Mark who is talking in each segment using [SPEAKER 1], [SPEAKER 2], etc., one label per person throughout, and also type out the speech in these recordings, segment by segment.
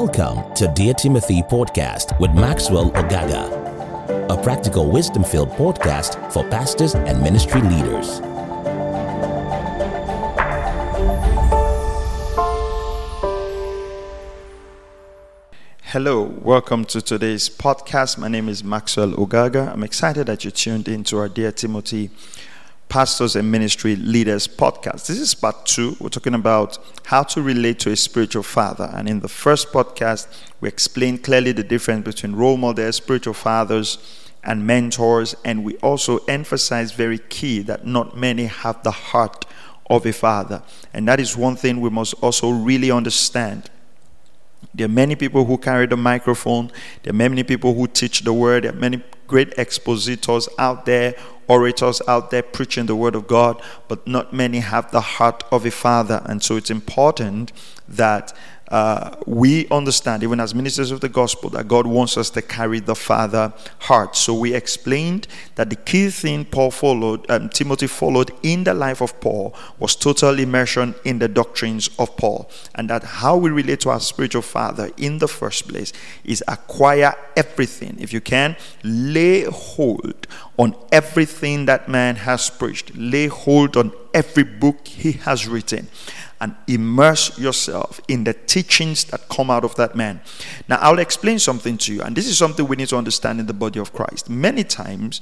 [SPEAKER 1] Welcome to Dear Timothy podcast with Maxwell Ogaga, a practical wisdom filled podcast for pastors and ministry leaders.
[SPEAKER 2] Hello, welcome to today's podcast. My name is Maxwell Ogaga. I'm excited that you tuned in to our Dear Timothy Pastors and Ministry Leaders podcast. This is part two. We're talking about how to relate to a spiritual father. And in the first podcast, we explained clearly the difference between role models, spiritual fathers, and mentors. And we also emphasized very key that not many have the heart of a father. And that is one thing we must also really understand. There are many people who carry the microphone. There are many people who teach the word. There are many great expositors out there orators out there preaching the word of God, but not many have the heart of a father. And so it's important that uh, we understand, even as ministers of the gospel, that God wants us to carry the Father heart. So we explained that the key thing Paul followed, um, Timothy followed in the life of Paul was total immersion in the doctrines of Paul, and that how we relate to our spiritual father in the first place is acquire everything. If you can, lay hold on everything that man has preached, lay hold on every book he has written and immerse yourself in the teachings that come out of that man. Now, I'll explain something to you, and this is something we need to understand in the body of Christ. Many times,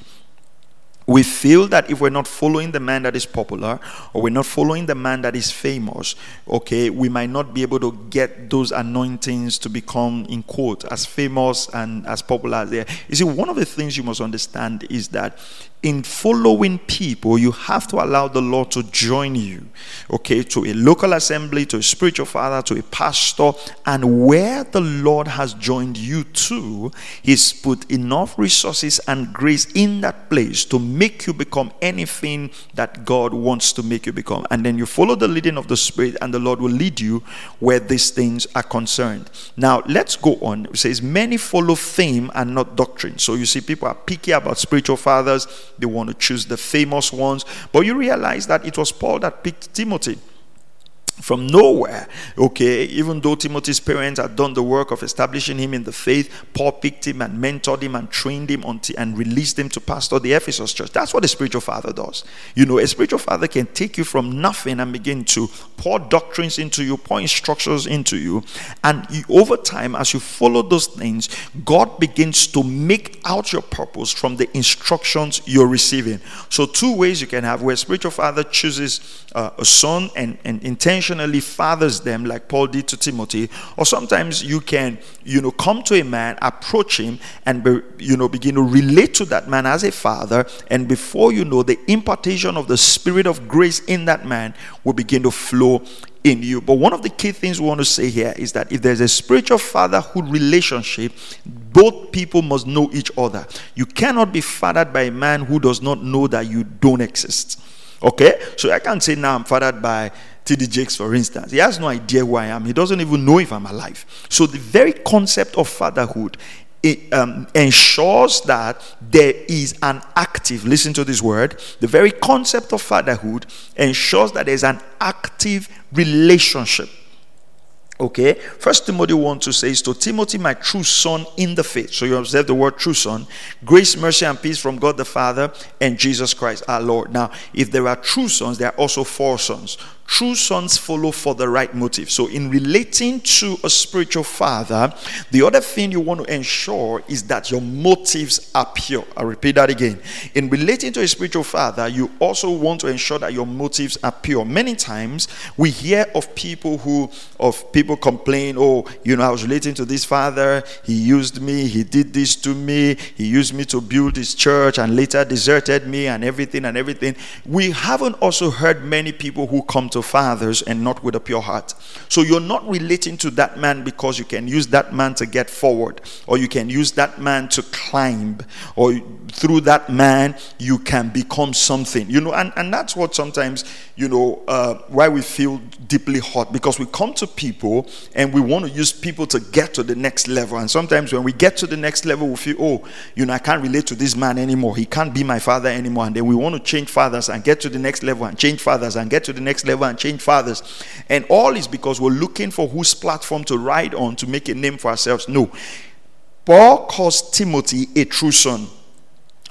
[SPEAKER 2] we feel that if we're not following the man that is popular or we're not following the man that is famous, okay, we might not be able to get those anointings to become, in quote, as famous and as popular as they are. You see, one of the things you must understand is that in following people, you have to allow the Lord to join you, okay, to a local assembly, to a spiritual father, to a pastor, and where the Lord has joined you to, He's put enough resources and grace in that place to make you become anything that God wants to make you become. And then you follow the leading of the Spirit, and the Lord will lead you where these things are concerned. Now, let's go on. It says, Many follow fame and not doctrine. So you see, people are picky about spiritual fathers they want to choose the famous ones. But you realize that it was Paul that picked Timothy from nowhere. Okay, even though Timothy's parents had done the work of establishing him in the faith, Paul picked him and mentored him and trained him until, and released him to pastor the Ephesus church. That's what a spiritual father does. You know, a spiritual father can take you from nothing and begin to pour doctrines into you, pour instructions into you, and over time, as you follow those things, God begins to make out your purpose from the instructions you're receiving. So, two ways you can have where spiritual father chooses uh, a son and, and intention intentionally fathers them like Paul did to Timothy, or sometimes you can, you know, come to a man, approach him, and be, you know, begin to relate to that man as a father, and before you know, the impartation of the spirit of grace in that man will begin to flow in you. But one of the key things we want to say here is that if there's a spiritual fatherhood relationship, both people must know each other. You cannot be fathered by a man who does not know that you don't exist. Okay? So I can't say now I'm fathered by TD Jakes, for instance. He has no idea who I am. He doesn't even know if I'm alive. So the very concept of fatherhood it, um, ensures that there is an active, listen to this word, the very concept of fatherhood ensures that there's an active relationship Okay, First Timothy 1 to says to Timothy, my true son in the faith. So you observe the word true son. Grace, mercy, and peace from God the Father and Jesus Christ our Lord. Now, if there are true sons, there are also four sons. True sons follow for the right motive. So, in relating to a spiritual father, the other thing you want to ensure is that your motives are pure. i repeat that again. In relating to a spiritual father, you also want to ensure that your motives are pure. Many times we hear of people who, of people complain, oh, you know, I was relating to this father, he used me, he did this to me, he used me to build his church and later deserted me and everything and everything. We haven't also heard many people who come to fathers and not with a pure heart. So you're not relating to that man because you can use that man to get forward, or you can use that man to climb, or through that man you can become something. You know, and, and that's what sometimes, you know, uh, why we feel deeply hurt because we come to people and we want to use people to get to the next level. And sometimes when we get to the next level, we feel, oh, you know, I can't relate to this man anymore. He can't be my father anymore. And then we want to change fathers and get to the next level and change fathers and get to the next level and change fathers. And all is because we're looking for whose platform to ride on to make a name for ourselves. No. Paul calls Timothy a true son.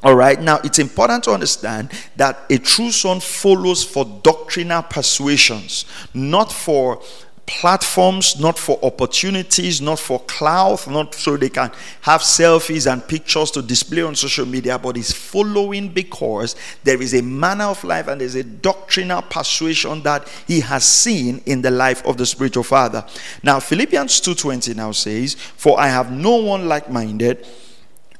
[SPEAKER 2] All right, now it's important to understand that a true son follows for doctrinal persuasions, not for platforms, not for opportunities, not for clout, not so they can have selfies and pictures to display on social media, but is following because there is a manner of life and there's a doctrinal persuasion that he has seen in the life of the spiritual father. Now Philippians 2:20 now says, "For I have no one like-minded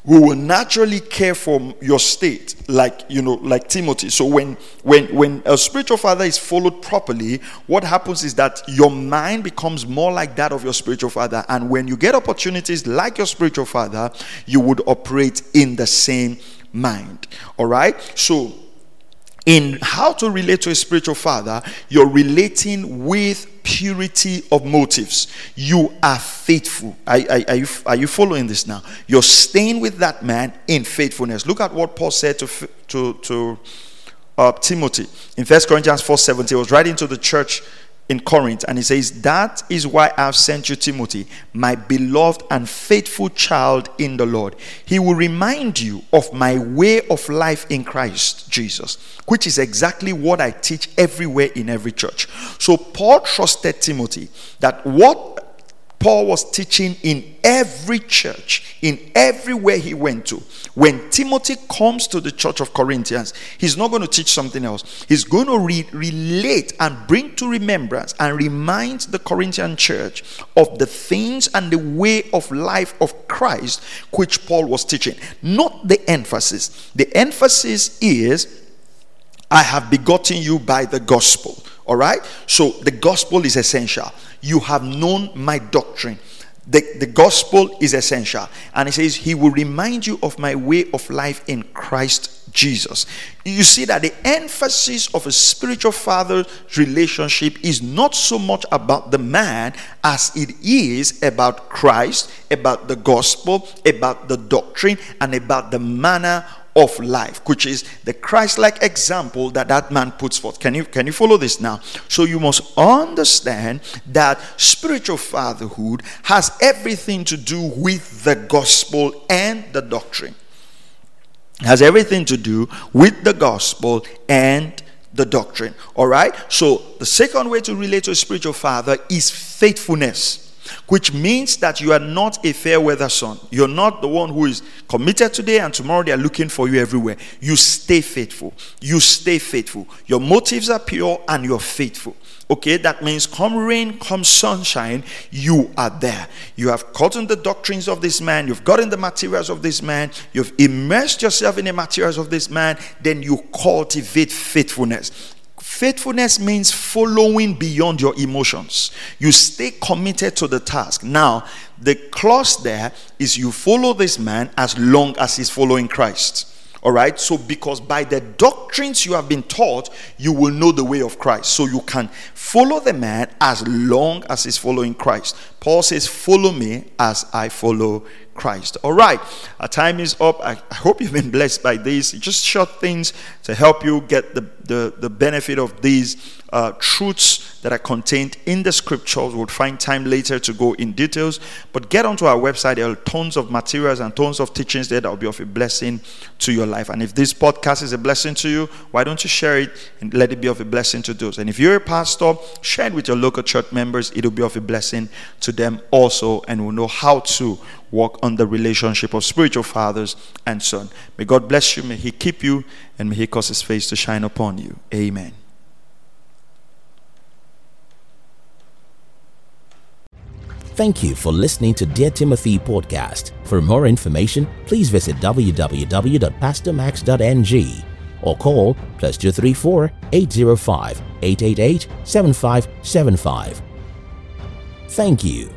[SPEAKER 2] who will naturally care for your state like you know like timothy. So when when when a spiritual father is followed properly what happens is that your mind becomes more like that of your spiritual father. And when you get opportunities like your spiritual father you would operate in the same mind. All right? So in how to relate to a spiritual father, you're relating with purity of motives. You are faithful. Are, are, are, you, are you following this now? You're staying with that man in faithfulness. Look at what Paul said to, to, to uh, Timothy in First Corinthians 4 17. He was writing to the church in Corinth, and he says, That is why I've sent you Timothy, my beloved and faithful child in the Lord. He will remind you of my way of life in Christ Jesus, which is exactly what I teach everywhere in every church. So Paul trusted Timothy that what Paul was teaching in every church, in everywhere he went to. When Timothy comes to the church of Corinthians, he's not going to teach something else. He's going to re- relate and bring to remembrance and remind the Corinthian church of the things and the way of life of Christ which Paul was teaching. Not the emphasis. The emphasis is I have begotten you by the gospel. All right? So the gospel is essential. You have known my doctrine. The, the gospel is essential. And he says, He will remind you of my way of life in Christ Jesus. You see that the emphasis of a spiritual father's relationship is not so much about the man as it is about Christ, about the gospel, about the doctrine, and about the manner of life, which is the Christ-like example that that man puts forth. Can you can you follow this now? So you must understand that spiritual fatherhood has everything to do with the gospel and the doctrine. It has everything to do with the gospel and the doctrine. All right? So the second way to relate to a spiritual father is faithfulness which means that you are not a fair weather son. You're not the one who is committed today and tomorrow they are looking for you everywhere. You stay faithful. You stay faithful. Your motives are pure and you're faithful. Okay, that means come rain, come sunshine, you are there. You have gotten the doctrines of this man, you've gotten the materials of this man, you've immersed yourself in the materials of this man, then you cultivate faithfulness. Faithfulness means following beyond your emotions. You stay committed to the task. Now, the clause there is you follow this man as long as he's following Christ. All right. So, because by the doctrines you have been taught, you will know the way of Christ. So, you can follow the man as long as he's following Christ. Paul says, Follow me as I follow Christ. All right, our time is up. I, I hope you've been blessed by these. Just short things to help you get the, the, the benefit of these uh, truths that are contained in the scriptures. We'll find time later to go in details. But get onto our website. There are tons of materials and tons of teachings there that will be of a blessing to your life. And if this podcast is a blessing to you, why don't you share it and let it be of a blessing to those? And if you're a pastor, share it with your local church members. It'll be of a blessing to them also, and we'll know how to walk on the relationship of spiritual fathers and son. May God bless you. May He keep you, and may He cause His face to shine upon you. Amen.
[SPEAKER 1] Thank you for listening to Dear Timothy podcast. For more information, please visit www.pastormax.ng or call plus 234 805 888 7575. Thank you.